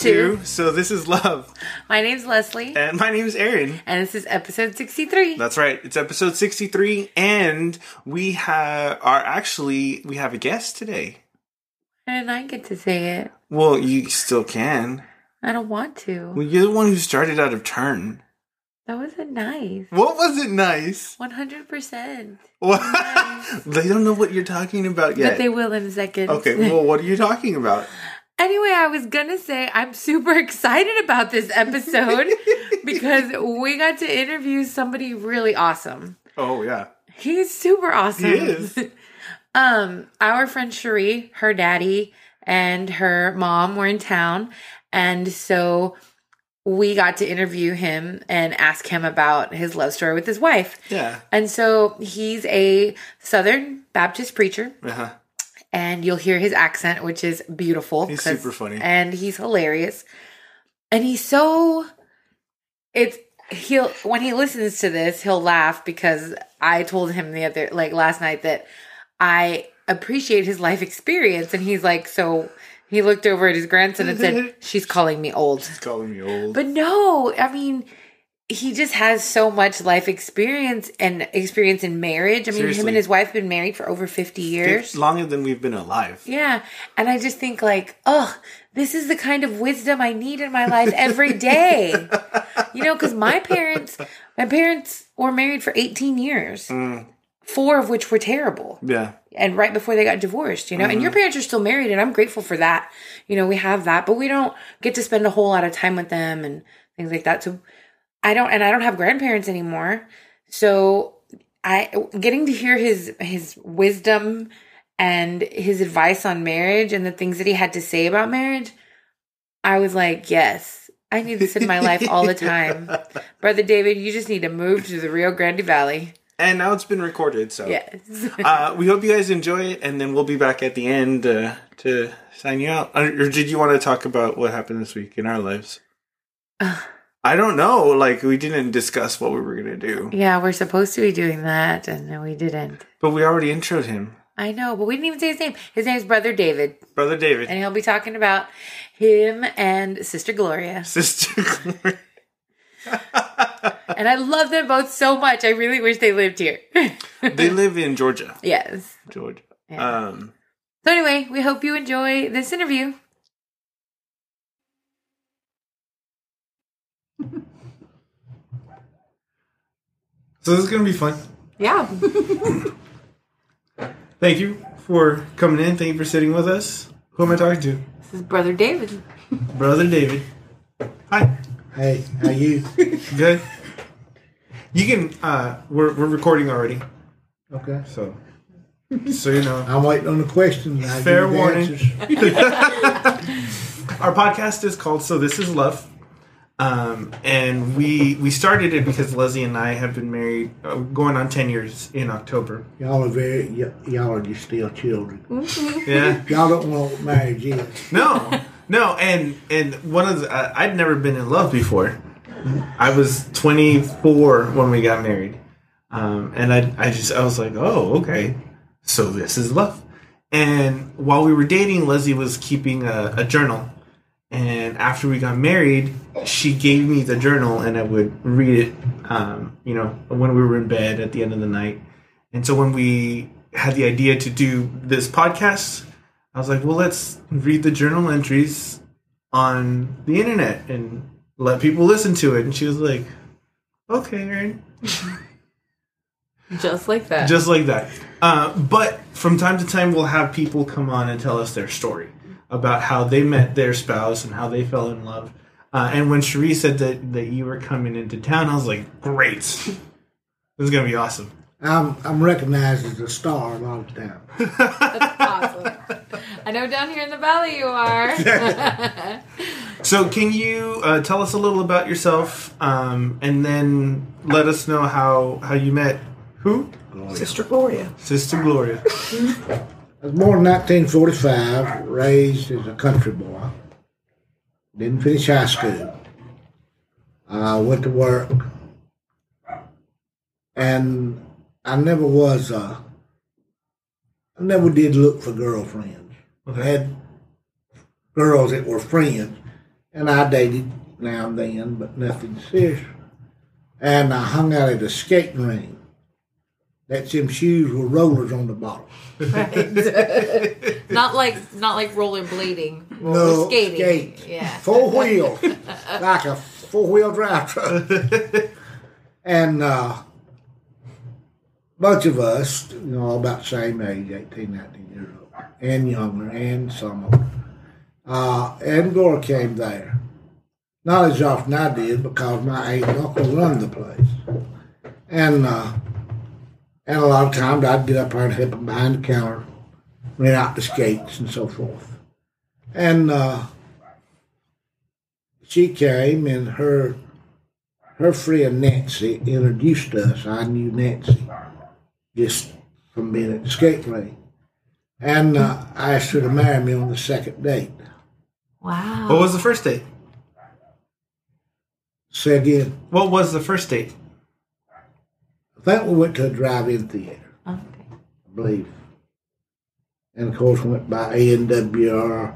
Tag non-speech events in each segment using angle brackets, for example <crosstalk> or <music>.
To, So This Is Love. My name's Leslie. And my name is Aaron. And this is episode 63. That's right. It's episode 63. And we have are actually we have a guest today. Why didn't I get to say it? Well, you still can. I don't want to. Well, you're the one who started out of turn. That wasn't nice. What was it nice? 100%. What? Nice. <laughs> they don't know what you're talking about yet. But they will in a second. Okay, well, what are you talking about? <laughs> Anyway, I was gonna say I'm super <laughs> excited about this episode <laughs> because we got to interview somebody really awesome. Oh yeah. He's super awesome. He is. <laughs> um, our friend Cheri, her daddy, and her mom were in town, and so we got to interview him and ask him about his love story with his wife. Yeah. And so he's a Southern Baptist preacher. Uh-huh. And you'll hear his accent, which is beautiful. He's super funny. And he's hilarious. And he's so it's he'll when he listens to this, he'll laugh because I told him the other like last night that I appreciate his life experience and he's like so he looked over at his grandson and <laughs> said, She's calling me old. She's calling me old. But no, I mean, he just has so much life experience and experience in marriage. I mean, Seriously. him and his wife have been married for over 50 years. Longer than we've been alive. Yeah. And I just think, like, oh, this is the kind of wisdom I need in my life every day. <laughs> you know, because my parents, my parents were married for 18 years. Mm four of which were terrible. Yeah. And right before they got divorced, you know, mm-hmm. and your parents are still married, and I'm grateful for that. You know, we have that, but we don't get to spend a whole lot of time with them and things like that. So I don't, and I don't have grandparents anymore. So I, getting to hear his, his wisdom and his advice on marriage and the things that he had to say about marriage, I was like, yes, I need this in my life all the time. <laughs> Brother David, you just need to move to the Rio Grande Valley and now it's been recorded. So yes, <laughs> uh, we hope you guys enjoy it, and then we'll be back at the end uh, to sign you out. Or did you want to talk about what happened this week in our lives? <sighs> <laughs> I don't know. Like we didn't discuss what we were gonna do. Yeah, we're supposed to be doing that, and we didn't. But we already introed him. I know, but we didn't even say his name. His name is Brother David. Brother David, and he'll be talking about him and Sister Gloria. Sister Gloria. and I love them both so much. I really wish they lived here. <laughs> they live in Georgia. Yes. Georgia. Yeah. Um, so anyway, we hope you enjoy this interview. So this is gonna be fun. Yeah. <laughs> Thank you for coming in. Thank you for sitting with us. Who am I talking to? This is Brother David. Brother David. Hi. Hey, how you? <laughs> Good. You can. Uh, we're we're recording already, Okay. so so you know. I'm waiting on the question. I Fair warning. <laughs> Our podcast is called "So This Is Love," um, and we we started it because Leslie and I have been married, uh, going on ten years in October. Y'all are very, y- y'all are just still children. Yeah. <laughs> Y'all don't want marriage yet. No, no, and and one of the, uh, I'd never been in love before. I was 24 when we got married, um, and I I just I was like, oh okay, so this is love. And while we were dating, Leslie was keeping a, a journal, and after we got married, she gave me the journal, and I would read it, um, you know, when we were in bed at the end of the night. And so when we had the idea to do this podcast, I was like, well, let's read the journal entries on the internet and let people listen to it. And she was like, okay, Aaron. Just like that. Just like that. Uh, but from time to time, we'll have people come on and tell us their story about how they met their spouse and how they fell in love. Uh, and when Cheri said that, that you were coming into town, I was like, great. <laughs> this is going to be awesome. I'm I'm recognized as a star a lot of times. That's awesome. I know down here in the valley you are. <laughs> so, can you uh, tell us a little about yourself, um, and then let us know how how you met who? Gloria. Sister Gloria. Sister Gloria. I was born in 1945, raised as a country boy. Didn't finish high school. I went to work, and I never was. Uh, I never did look for girlfriends. Okay. I had girls that were friends, and I dated now and then, but nothing serious. And I hung out at a skating ring. That's them shoes with rollers on the bottom. Right. <laughs> not like not like rollerblading. No, Roller skating. skate. Yeah. Four wheel. like a four wheel drive truck. and uh, bunch of us, you know, all about the same age, 18, 19 years old, and younger, and some older. Uh, and Gore came there. Not as often I did because my aunt and uncle run the place. And uh, and a lot of times I'd get up there and help them behind the counter, rent out the skates and so forth. And uh, she came and her her friend Nancy introduced us. I knew Nancy just from being at the skate rink. And uh, I asked her to marry me on the second date. Wow. What was the first date? Say again, What was the first date? I think we went to a drive-in theater, Okay. I believe. And of course went by A&WR,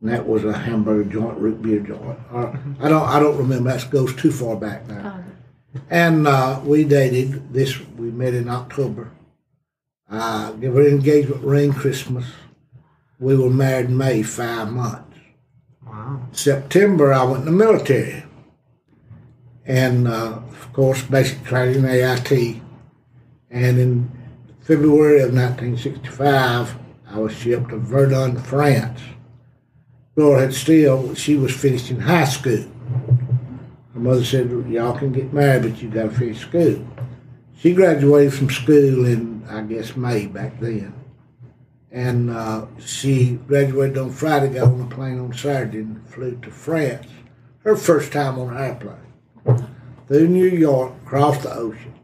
and that was a hamburger joint, root beer joint. Or, I don't, I don't remember. That goes too far back now. Oh, And uh, we dated. This we met in October. Uh, give her engagement ring Christmas. We were married in May, five months. Wow. September, I went in the military. And uh, of course, basic training, AIT. And in February of 1965, I was shipped to Verdun, France. Laura had still, she was finishing high school. Her mother said, Y'all can get married, but you got to finish school. She graduated from school in, I guess, May back then. And uh, she graduated on Friday, got on a plane on Saturday, and flew to France. Her first time on an airplane. Through New York, across the ocean,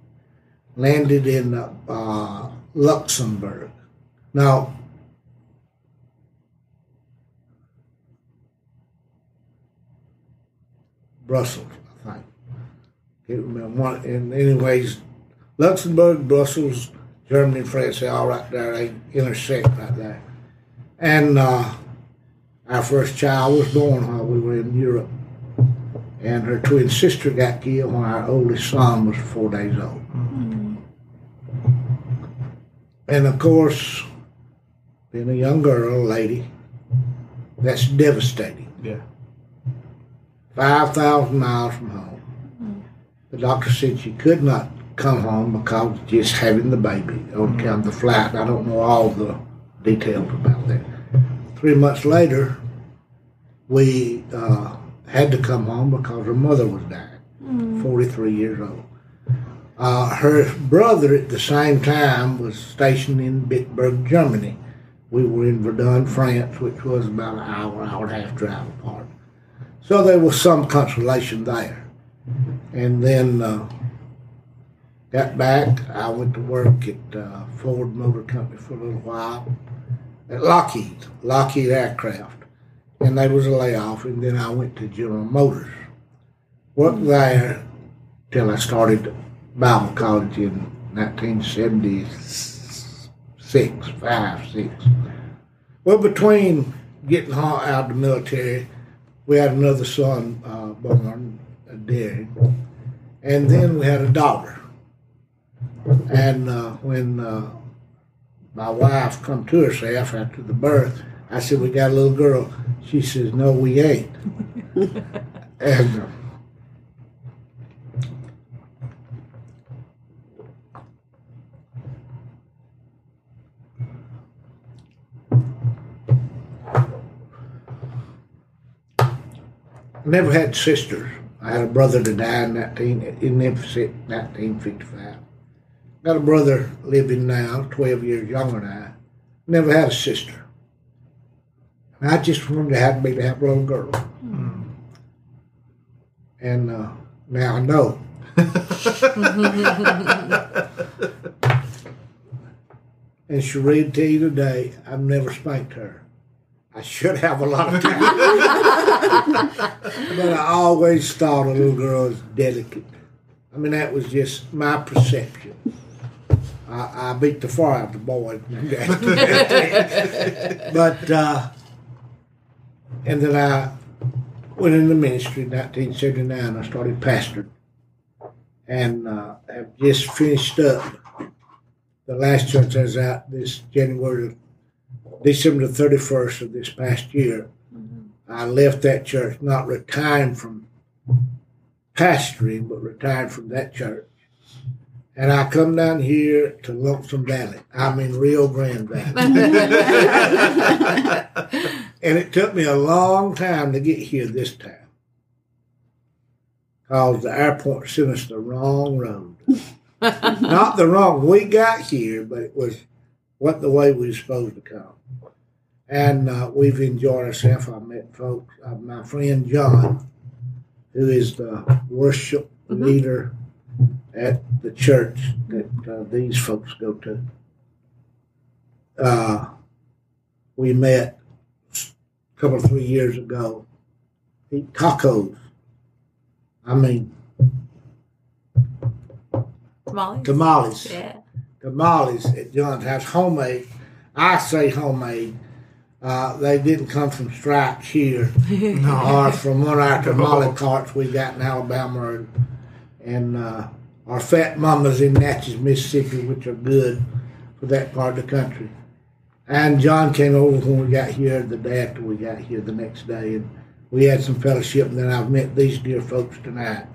landed in uh, Luxembourg. Now, Brussels, I think. Can't remember one. And anyways, Luxembourg, Brussels, Germany, France, they all right there. They intersect right there. And uh, our first child was born while we were in Europe. And her twin sister got killed when our oldest son was four days old. And of course, being a young girl, a lady, that's devastating. Yeah. 5,000 miles from home. The doctor said she could not come home because just having the baby on account of the flight. I don't know all the details about that. Three months later, we uh, had to come home because her mother was dying, 43 years old. Uh, her brother at the same time was stationed in Bitburg, Germany. We were in Verdun, France, which was about an hour, hour and a half drive apart. So there was some consolation there. And then uh, got back. I went to work at uh, Ford Motor Company for a little while at Lockheed, Lockheed Aircraft. And there was a layoff. And then I went to General Motors. Worked there till I started Bible College in 1976, 5, 6. Well, between getting out of the military, we had another son uh, born, uh, Derek, and then we had a daughter. And uh, when uh, my wife come to herself after the birth, I said, "We got a little girl." She says, "No, we ain't." <laughs> and uh, never had sisters. I had a brother that died in 19, in infancy, 1955. Got a brother living now, 12 years younger than I. Never had a sister. And I just wanted to have me to have a little girl. And uh, now I know. <laughs> and she read to you today, I've never spanked her. I should have a lot of time. but I always thought a little girl was delicate. I mean, that was just my perception. I, I beat the fire out of the boy. <laughs> <laughs> but, uh, and then I went into ministry in 1979. I started pastoring, and uh, have just finished up the last church I was at this January, December the 31st of this past year. I left that church, not retiring from pastoring, but retired from that church. And I come down here to Lonesome Valley. I'm in Rio Grande Valley. <laughs> <laughs> and it took me a long time to get here this time. Because the airport sent us the wrong road. <laughs> Not the wrong, we got here, but it was what the way we were supposed to come. And uh, we've enjoyed ourselves. I met folks, uh, my friend John, who is the worship leader at the church that uh, these folks go to. Uh, we met a couple of three years ago. Eat tacos. I mean Tamales. tamales. Yeah. Tamales at John's house, homemade. I say homemade. Uh, they didn't come from Stripes here <laughs> or from one of our <laughs> tamale carts we got in Alabama and, and uh, our fat mamas in Natchez, Mississippi, which are good for that part of the country. And John came over when we got here the day after we got here the next day, and we had some fellowship. And then I've met these dear folks tonight.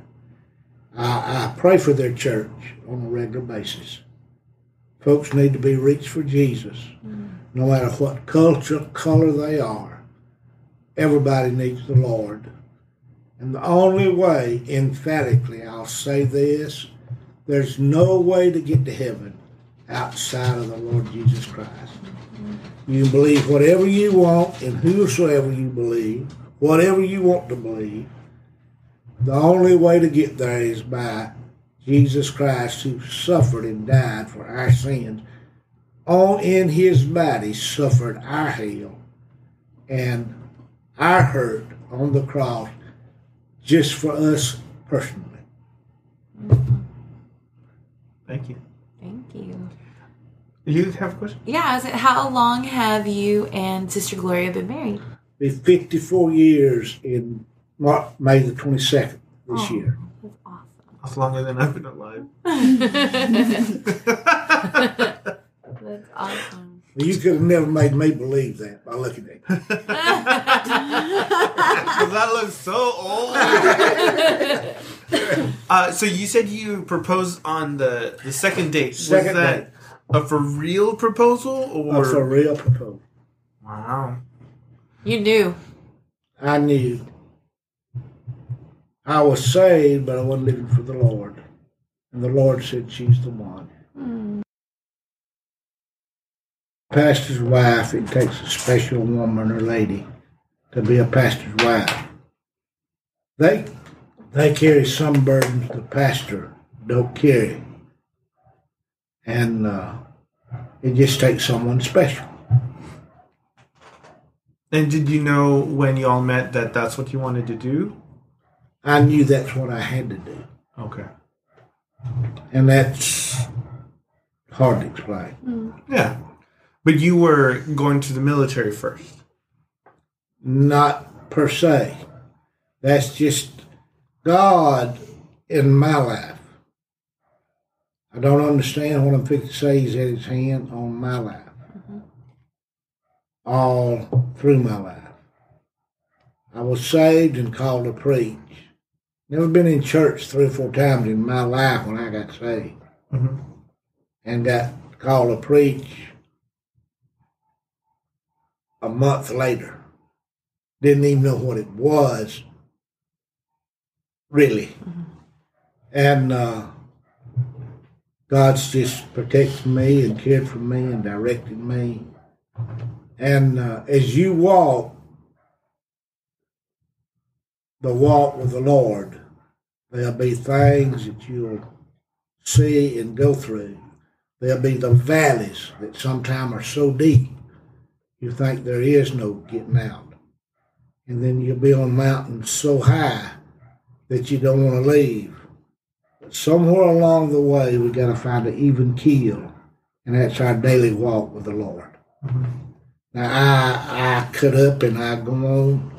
I, I pray for their church on a regular basis. Folks need to be reached for Jesus, mm-hmm. no matter what culture, color they are. Everybody needs the Lord. And the only way, emphatically, I'll say this there's no way to get to heaven outside of the Lord Jesus Christ. You can believe whatever you want and whosoever you believe, whatever you want to believe. The only way to get there is by Jesus Christ, who suffered and died for our sins. On in his body suffered our hell and our hurt on the cross just for us personally. Thank you. Thank you. You have a question? Yeah, I was like, how long have you and Sister Gloria been married? Be 54 years in Mar- May the 22nd this Oh. year. That's awesome. That's longer than I've been alive. <laughs> <laughs> That's awesome. You could have never made me believe that by looking at you. <laughs> Because I look so old. uh, so you said you proposed on the, the second date. Second Was that a for real proposal or? That's a real proposal. wow. You knew. I knew I was saved, but I wasn't living for the Lord. And the Lord said, She's the one. Hmm. Pastor's wife, it takes a special woman or lady to be a pastor's wife. They they carry some burdens the pastor don't carry. And uh, it just takes someone special. And did you know when y'all met that that's what you wanted to do? I knew that's what I had to do. Okay. And that's hard to explain. Yeah. But you were going to the military first. Not per se. That's just God in my life. I don't understand what I'm fixing to say. He's had his hand on my life. All through my life. I was saved and called to preach. Never been in church three or four times in my life when I got saved. Mhm. And got called to preach a month later. Didn't even know what it was, really. And uh, God's just protected me and cared for me and directed me. And uh, as you walk the walk with the Lord, there'll be things that you'll see and go through. There'll be the valleys that sometimes are so deep you think there is no getting out. And then you'll be on mountains so high that you don't want to leave. Somewhere along the way, we got to find an even keel, and that's our daily walk with the Lord. Mm-hmm. Now, I, I cut up and I go on,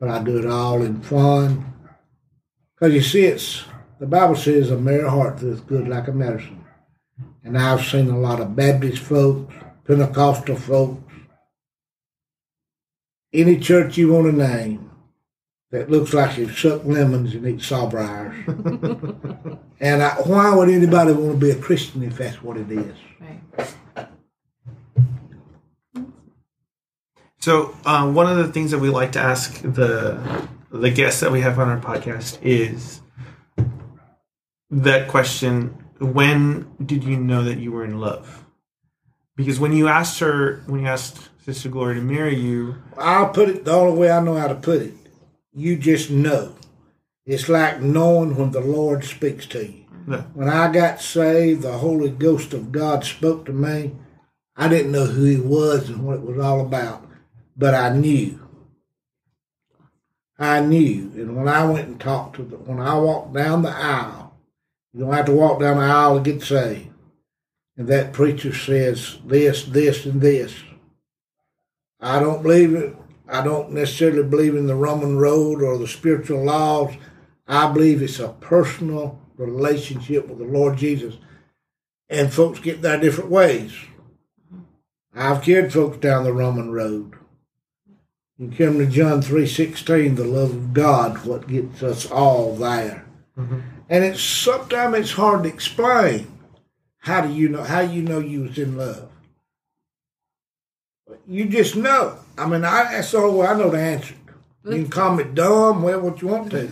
but I do it all in fun. Because you see, it's the Bible says a merry heart doeth good like a medicine. And I've seen a lot of Baptist folks, Pentecostal folks, any church you want to name that looks like you've sucked lemons and eat sawbriars. <laughs> and I, why would anybody want to be a Christian if that's what it is? Right. So uh, one of the things that we like to ask the the guests that we have on our podcast is that question: When did you know that you were in love? Because when you asked her, when you asked Sister Glory to marry you, I'll put it the only way I know how to put it. You just know. It's like knowing when the Lord speaks to you. no, When I got saved, the Holy Ghost of God spoke to me. I didn't know who He was and what it was all about, but I knew. I knew. And when I went and talked to the, when I walked down the aisle, you don't have to walk down the aisle to get saved. And that preacher says this, this, and this. I don't believe it. I don't necessarily believe in the Roman road or the spiritual laws. I believe it's a personal relationship with the Lord Jesus. And folks get there different ways. I've carried folks down the Roman road. You come to John three sixteen, the love of God, what gets us all there. Mm-hmm. And it's sometimes it's hard to explain. How do you know how you know you was in love? You just know. I mean, I, that's the only I know the answer. You can call me dumb, well, what you want to.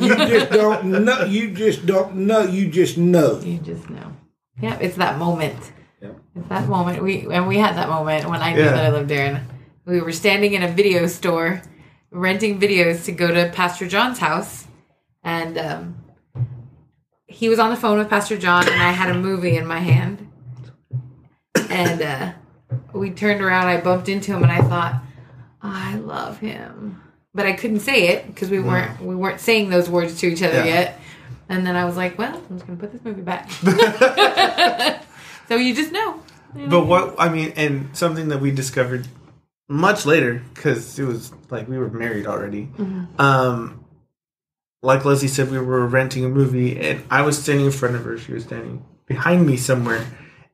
You just don't know. You just don't know. You just know. You just know. Yeah, it's that moment. Yep. It's that moment. We and we had that moment when I knew Yeah. that I lived there, and we were standing in a video store, renting videos to go to Pastor John's house, and um, he was on the phone with Pastor John, and I had a movie in my hand, and uh, we turned around. I bumped into him, and I thought, I love him, but I couldn't say it because we weren't we weren't saying those words to each other Yeah. yet. And then I was like, well, I'm just gonna put this movie back. <laughs> <laughs> so you just know. but what I mean, and something that we discovered much later because it was like we were married already. Um, like Leslie said, we were renting a movie, and I was standing in front of her. She was standing behind me somewhere,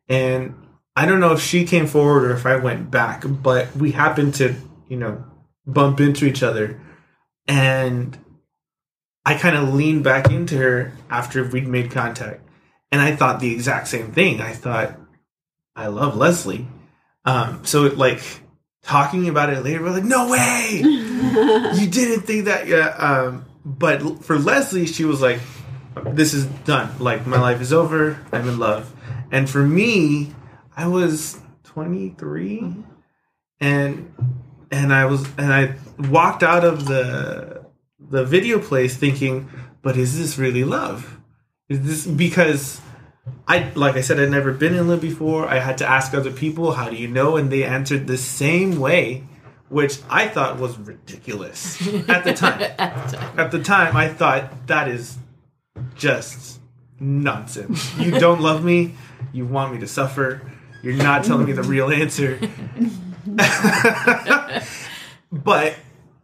and I don't know if she came forward or if I went back, but we happened to, you know, bump into each other, and I kind of leaned back into her after we'd made contact, and I thought the exact same thing. I thought, I love Leslie. Um, so it, like talking about it later, we're like, no way, <laughs> you didn't think that, yeah. Um, but for Leslie, she was like, this is done. Like my life is over. I'm in love. And for me, I was 23, mm-hmm. and and I was and I walked out of the the video place thinking, but is this really love? Is this because I like I said I'd never been in love before. I had to ask other people, how do you know? And they answered the same way, which I thought was ridiculous <laughs> at the time. at the time I thought that is just nonsense. You don't love me, you want me to suffer. You're not telling me the real <laughs> answer. <laughs> but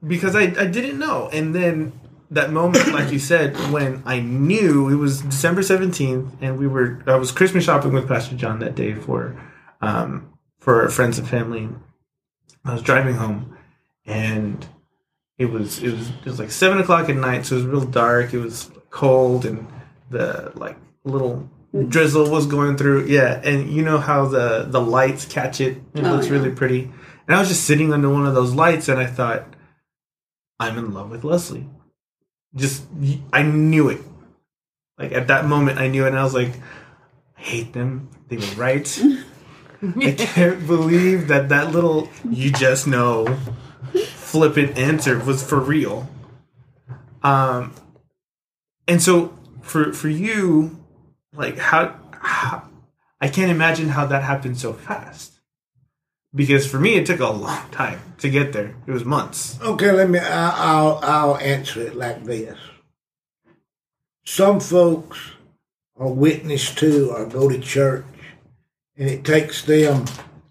because I, I didn't know. And then that moment, like you said, when I knew it was December 17th and we were, I was Christmas shopping with Pastor John that day for, um, for friends and family. I was driving home and it was, it was, it was like seven o'clock at night. So it was real dark. It was cold and the like little drizzle was going through. Yeah. And you know how the, the lights catch it. It Oh, looks yeah. really pretty. And I was just sitting under one of those lights and I thought, I'm in love with Leslie. Just, I knew it. Like at that moment, I knew it. And I was like, I hate them. They were right. <laughs> I can't believe that that little, you just know, flippant answer was for real. Um, and so for, for you, like how, how, I can't imagine how that happened so fast because for me it took a long time to get there. It was months. Okay, let me. I, I'll I'll answer it like this. Some folks are witness to or go to church, and it takes them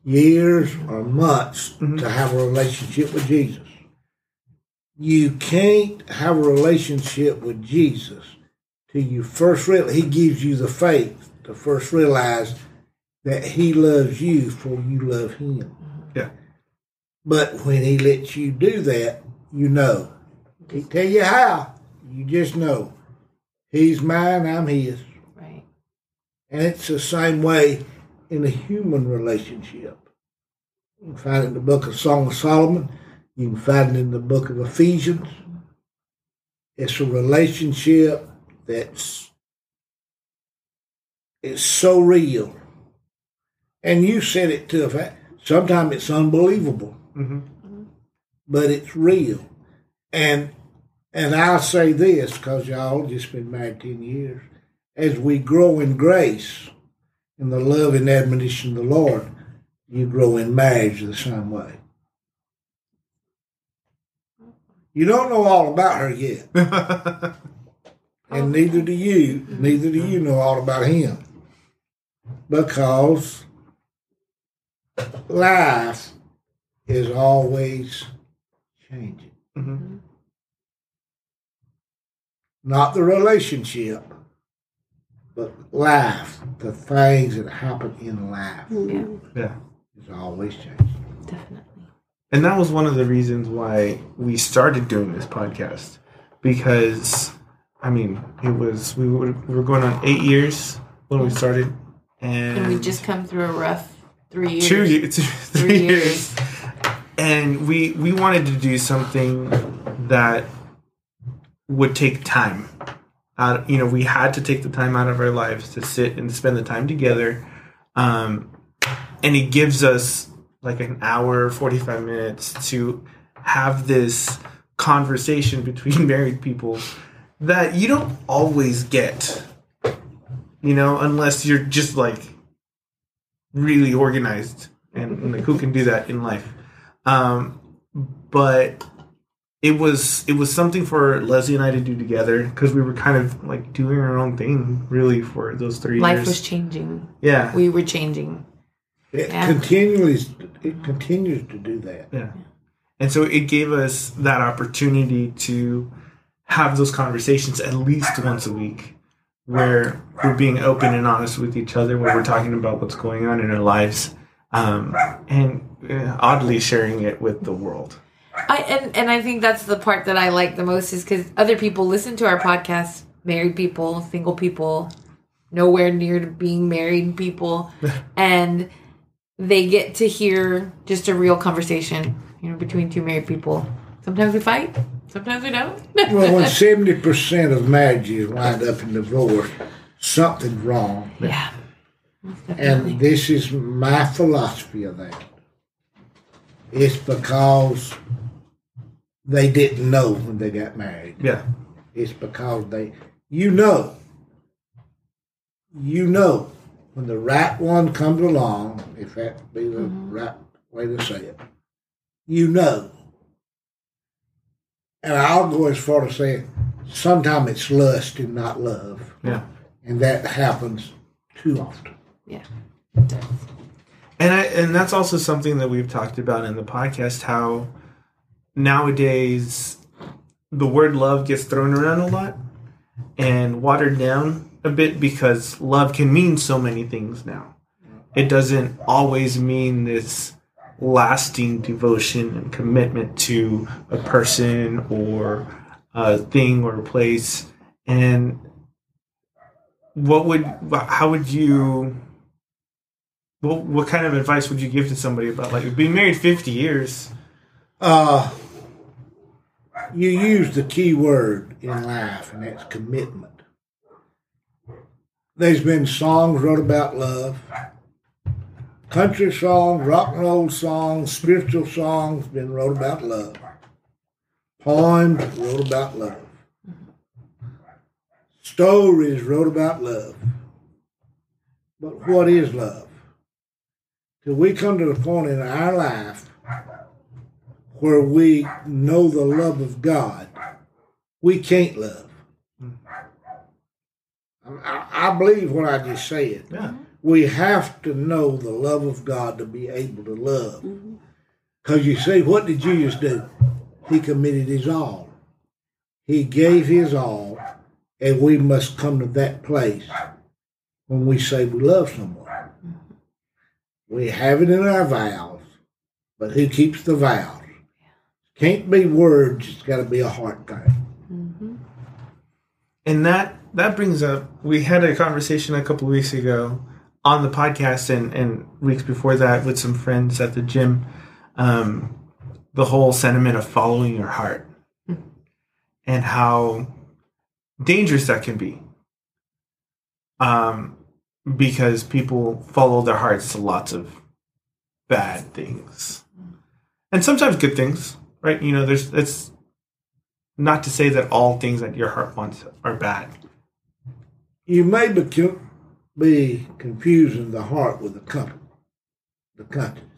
years or months mm-hmm. to have a relationship with Jesus. you can't have a relationship with Jesus till you first real he gives you the faith to first realize that he loves you before you love him. Mm-hmm. Yeah. But when he lets you do that, you know. He tell you how. You just know. He's mine, I'm his. Right. And it's the same way in a human relationship. You can find it in the book of Song of Solomon. You can find it in the book of Ephesians. It's a relationship that's it's so real. And you said it to a fact. Sometimes it's unbelievable, hmm but it's real. And and I'll say this because y'all just been married ten years. As we grow in grace, in the love and admonition of the Lord, you grow in marriage the same way. You don't know all about her yet, <laughs> and neither do you. Neither do you know all about him, because life is always changing. hmm Not the relationship, but life, the things that happen in life Yeah. Yeah. is always changing. Definitely. And that was one of the reasons why we started doing this podcast. Because, I mean, it was, we were, we were going on eight years when we started. And, And we've just come through a rough three years. two years, <laughs> three, Three years. And we, we wanted to do something that would take time. Out, you know, we had to take the time out of our lives to sit and spend the time together. Um, and it gives us like an hour, 45 minutes to have this conversation between <laughs> married people that you don't always get, you know, unless you're just like really organized and, and like who can do that in life. Um, but it was it was something for Leslie and I to do together because we were kind of like doing our own thing really for those three Life years. was changing. yeah, We were changing. It Yeah. continually, it continues to do that. Yeah. And so it gave us that opportunity to have those conversations at least once a week where we're being open and honest with each other, where we're talking about what's going on in our lives, um, and uh, oddly sharing it with the world. I and, and I think that's the part that I like the most is because other people listen to our podcast, married people, single people, nowhere near to being married people, <laughs> and they get to hear just a real conversation, you know, between two married people. Sometimes we fight, sometimes we don't. Well, when <laughs> seventy percent of marriages wind up in divorce, something's wrong. yeah. And this is my philosophy of that. It's because they didn't know when they got married. Yeah. It's because they, you know, you know, when the right one comes along, if that be the mm-hmm. right way to say it, you know. And I'll go as far to saying, sometimes it's lust and not love, Yeah. and that happens too often. yeah, it does. And I and that's also something that we've talked about in the podcast how nowadays the word love gets thrown around a lot and watered down a bit because love can mean so many things now. It doesn't always mean this lasting devotion and commitment to a person or a thing or a place. And what would how would you what what kind of advice would you give to somebody about like being married fifty years? Uh, you use the key word in life, and that's commitment. There's been songs wrote about love, country songs, rock and roll songs, spiritual songs been wrote about love, poems wrote about love, stories wrote about love. But what is love? Till we come to the point in our life where we know the love of God, we can't love. I, I believe what I just said. Yeah. We have to know the love of God to be able to love. Mm-hmm. Because you see, what did Jesus do? he committed his all. He gave his all, and we must come to that place when we say we love someone. Mm-hmm. We have it in our vows, but who keeps the vows? Can't be words, it's got to be a heart thing. Mm-hmm. and that that brings up we had a conversation a couple of weeks ago on the podcast and and weeks before that with some friends at the gym um the whole sentiment of following your heart and how dangerous that can be. Um because people follow their hearts to lots of bad things. And sometimes good things right? You know there's it's not to say that all things that your heart wants are bad. You may be, co- be confusing the heart with the conscience. The conscience.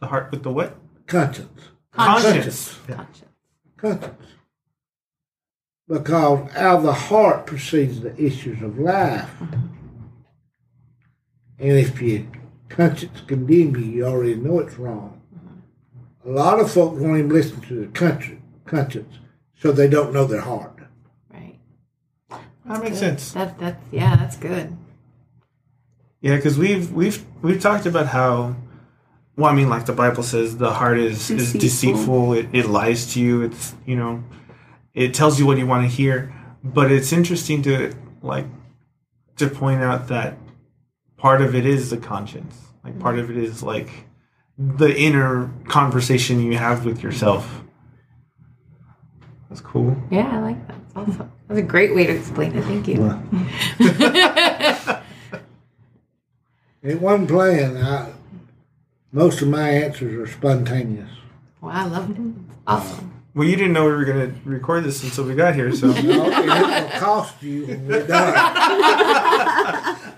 The heart with the what? Conscience. Conscience. Yeah. Conscience. Conscience. Because out of the heart proceeds the issues of life. And if your conscience condemn you, you already know it's wrong. A lot of folk won't even listen to their country, conscience, so they don't know their heart. That makes Good. sense. That that's yeah, that's good. Yeah, because we've we've we've talked about how well, I mean, like the Bible says, the heart is is Deceitful. deceitful. It, it lies to you. It's you know, it tells you what you want to hear. But it's interesting to like to point out that part of it is the conscience. Like part of it is like the inner conversation you have with yourself. That's cool. Yeah, I like that. That's awesome. That's a great way to explain it. Thank you. <laughs> It wasn't planned. I, most of my answers are spontaneous. Wow, I love it. Awesome. Well, you didn't know we were going to record this until we got here, so No, it will cost you when we're done.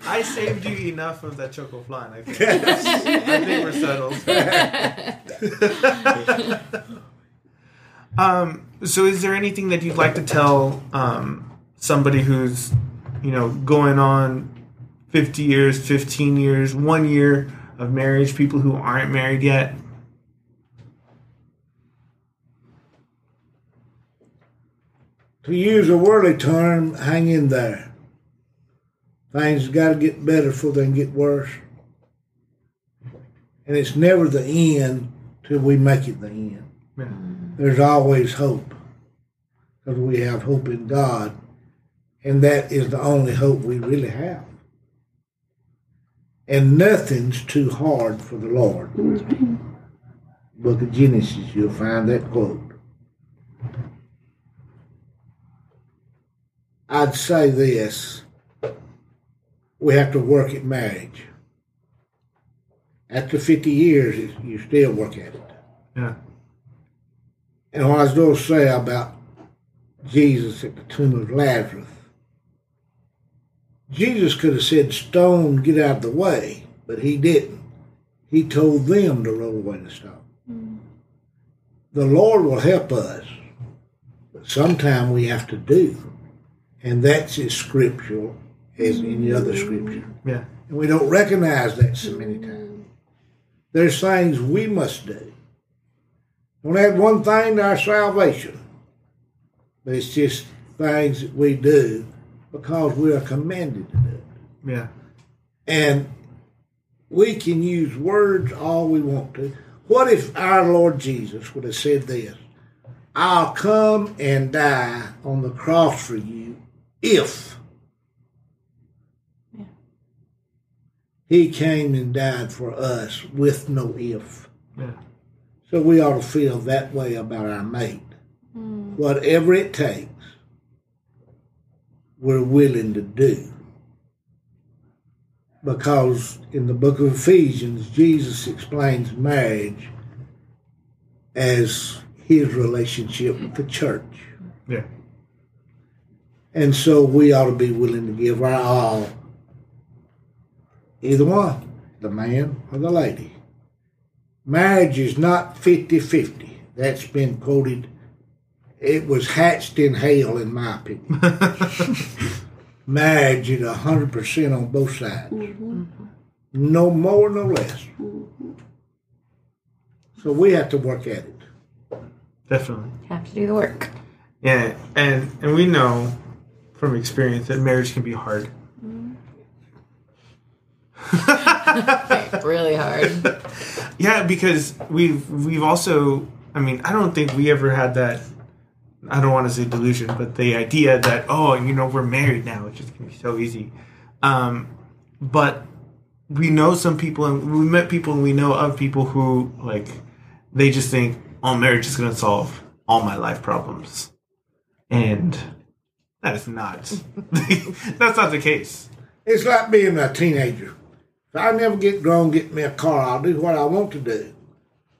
I saved you enough of that choco flan. I think, I think we're settled. <laughs> <laughs> um, so, is there anything that you'd like to tell um, somebody who's, you know, going on fifty years, fifteen years, one year of marriage, people who aren't married yet? To use a worldly term, hang in there. Things got to get better before they can get worse. And it's never the end till we make it the end. Yeah. There's always hope because we have hope in God, and that is the only hope we really have. And nothing's too hard for the Lord. Book of Genesis, you'll find that quote. I'd say this we have to work at marriage. After 50 years, you still work at it. Yeah. And what I was going to say about Jesus at the tomb of Lazarus, Jesus could have said, Stone, get out of the way, but he didn't. He told them to roll away the stone. Hmm. The Lord will help us, but sometime we have to do. And that's as scriptural as any other scripture. Hmm. Yeah. And we don't recognize that so many times. Hmm. There's things we must do. Don't add one thing to our salvation, but it's just things that we do because we are commanded to do it. Yeah. And we can use words all we want to. What if our Lord Jesus would have said this? I'll come and die on the cross for you if he came and died for us with no if. Yeah. So we ought to feel that way about our mate. Hmm. Whatever it takes, we're willing to do. Because in the book of Ephesians, Jesus explains marriage as his relationship with the church. Yeah. And so we ought to be willing to give our all, either one, the man or the lady. Marriage is not 50 50. That's been quoted. It was hatched in hell, in my opinion. <laughs> Marriage is 100% on both sides. Mm-hmm. No more, no less. Mm-hmm. So we have to work at it. Definitely. Have to do the work. Yeah, and and we know from experience that marriage can be hard. Mm-hmm. <laughs> Really hard. <laughs> Yeah, because we've we've also I mean, I don't think we ever had that I don't want to say delusion, but the idea that oh, you know, we're married now, it's just gonna be so easy. Um but we know some people and we met people and we know of people who like they just think, oh marriage is gonna solve all my life problems. And that is not <laughs> that's not the case. It's like being a teenager. If I never get grown, get me a car, I'll do what I want to do.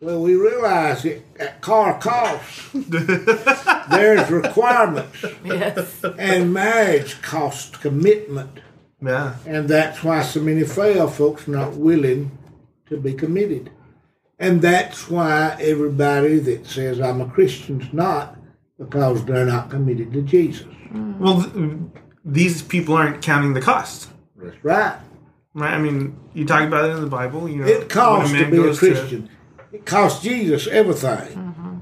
Well, we realize that, that car costs. <laughs> There's requirements, yes. and marriage costs commitment. Yeah. And that's why so many fail folks not willing to be committed. And that's why everybody that says I'm a Christian's not, because they're not committed to Jesus. Well, th- these people aren't counting the cost. That's right. Right? I mean, you talk about it in the Bible. You know, It costs to be a goes Christian. It costs Jesus everything. Mm-hmm.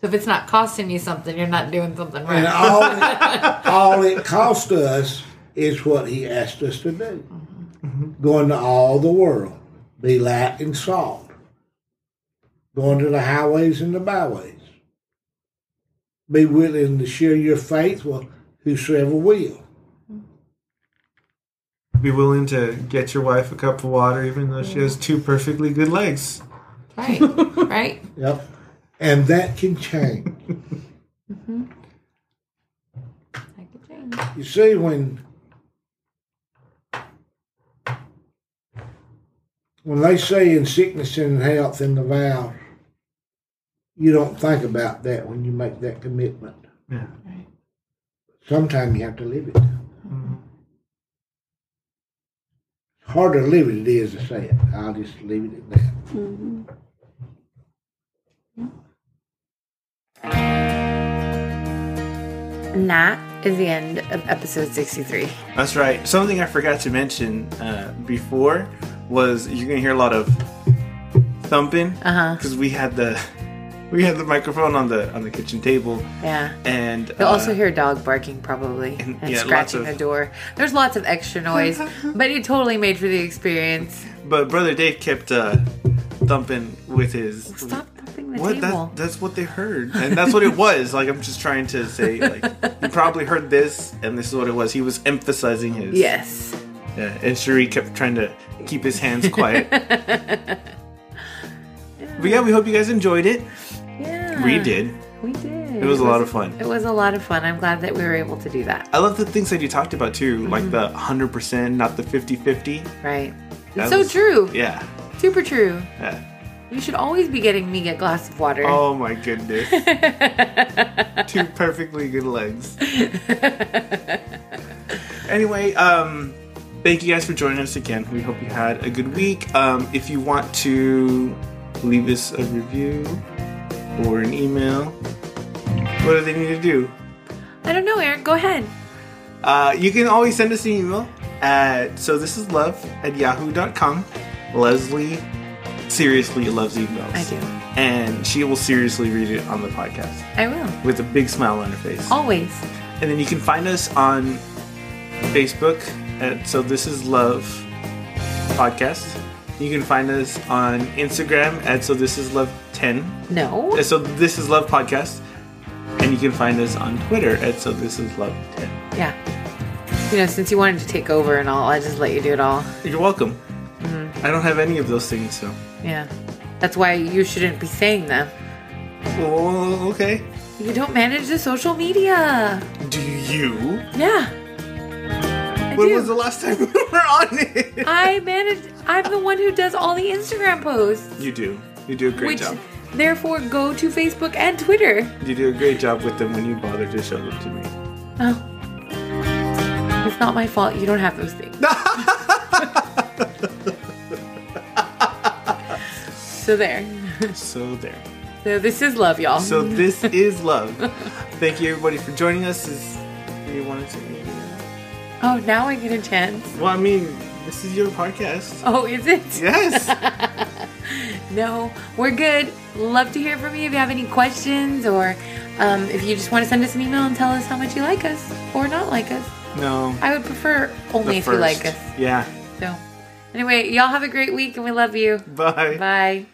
So if it's not costing you something, you're not doing something And right. all it, <laughs> all it cost us is what he asked us to do. Mm-hmm. Going to all the world, be light and salt. Going to the highways and the byways. Be willing to share your faith with whosoever will. Be willing to get your wife a cup of water, even though she has two perfectly good legs. right. <laughs> Right. Yep. And that can change. Mm-hmm. That could change. You see, when when they say in sickness and health in the vows, you don't think about that when you make that commitment. Yeah. Sometimes you have to live it. Harder to live it, it is to say it. I'll just leave it at that. And that is the end of episode 63. That's right. Something I forgot to mention uh, before was you're gonna hear a lot of thumping Uh huh. because we had the we had the microphone on the on the kitchen table, Yeah. and You'll uh, also hear a dog barking probably and, yeah, scratching of- the door. There's lots of extra noise, <laughs> but it totally made for the experience. But brother Dave kept uh, thumping with his. Stop thumping the What table. that, that's what they heard, and that's what it was. Like I'm just trying to say, like <laughs> you probably heard this, and this is what it was. He was emphasizing his. yes. Yeah, and Cheri kept trying to keep his hands quiet. <laughs> But yeah, we hope you guys enjoyed it. We did. We did. It was a lot of fun. It was a lot of fun. I'm glad that we were able to do that. I love the things that you talked about too, Mm-hmm. like the 100%, not the 50 50. Right. That It's so was- true. Yeah. Super true. yeah. You should always be getting me a glass of water. Oh my goodness. <laughs> Two perfectly good legs. anyway, um, thank you guys for joining us again. We hope you had a good week. Um, if you want to leave us a review or an email, what do they need to do? I don't know, Aaron. Go ahead. Uh, you can always send us an email at so this is love at yahoo.com. Leslie seriously loves emails. I do. And she will seriously read it on the podcast I will. with a big smile on her face. Always. And then you can find us on Facebook at So This Is Love Podcast. You can find us on Instagram at So This Is Love 10. No. Uh, So This Is Love Podcast. And you can find us on Twitter at So This Is Love 10. Yeah. You know, since you wanted to take over and all, I just let you do it all. You're welcome. Mm-hmm. I don't have any of those things, so. Yeah. That's why you shouldn't be saying them. Oh, okay. You don't manage the social media. Do you? Yeah. I When do. was the last time <laughs> we were on it? I manage. I'm the one who does all the Instagram posts. You do. You do a great which job. Therefore go to Facebook and Twitter. You do a great job with them when you bother to show them to me. Oh. It's not my fault. You don't have those things. <laughs> so there. So there. So this is love, y'all. So this <laughs> is love. Thank you everybody for joining us. Is you wanted to? oh, now I get a chance. Well, I mean, this is your podcast. Oh, is it? Yes. <laughs> No, we're good. Love to hear from you if you have any questions or um, if you just want to send us an email and tell us how much you like us or not like us. No. I would prefer only if you like us. Yeah. So, anyway, y'all have a great week and we love you. Bye. Bye.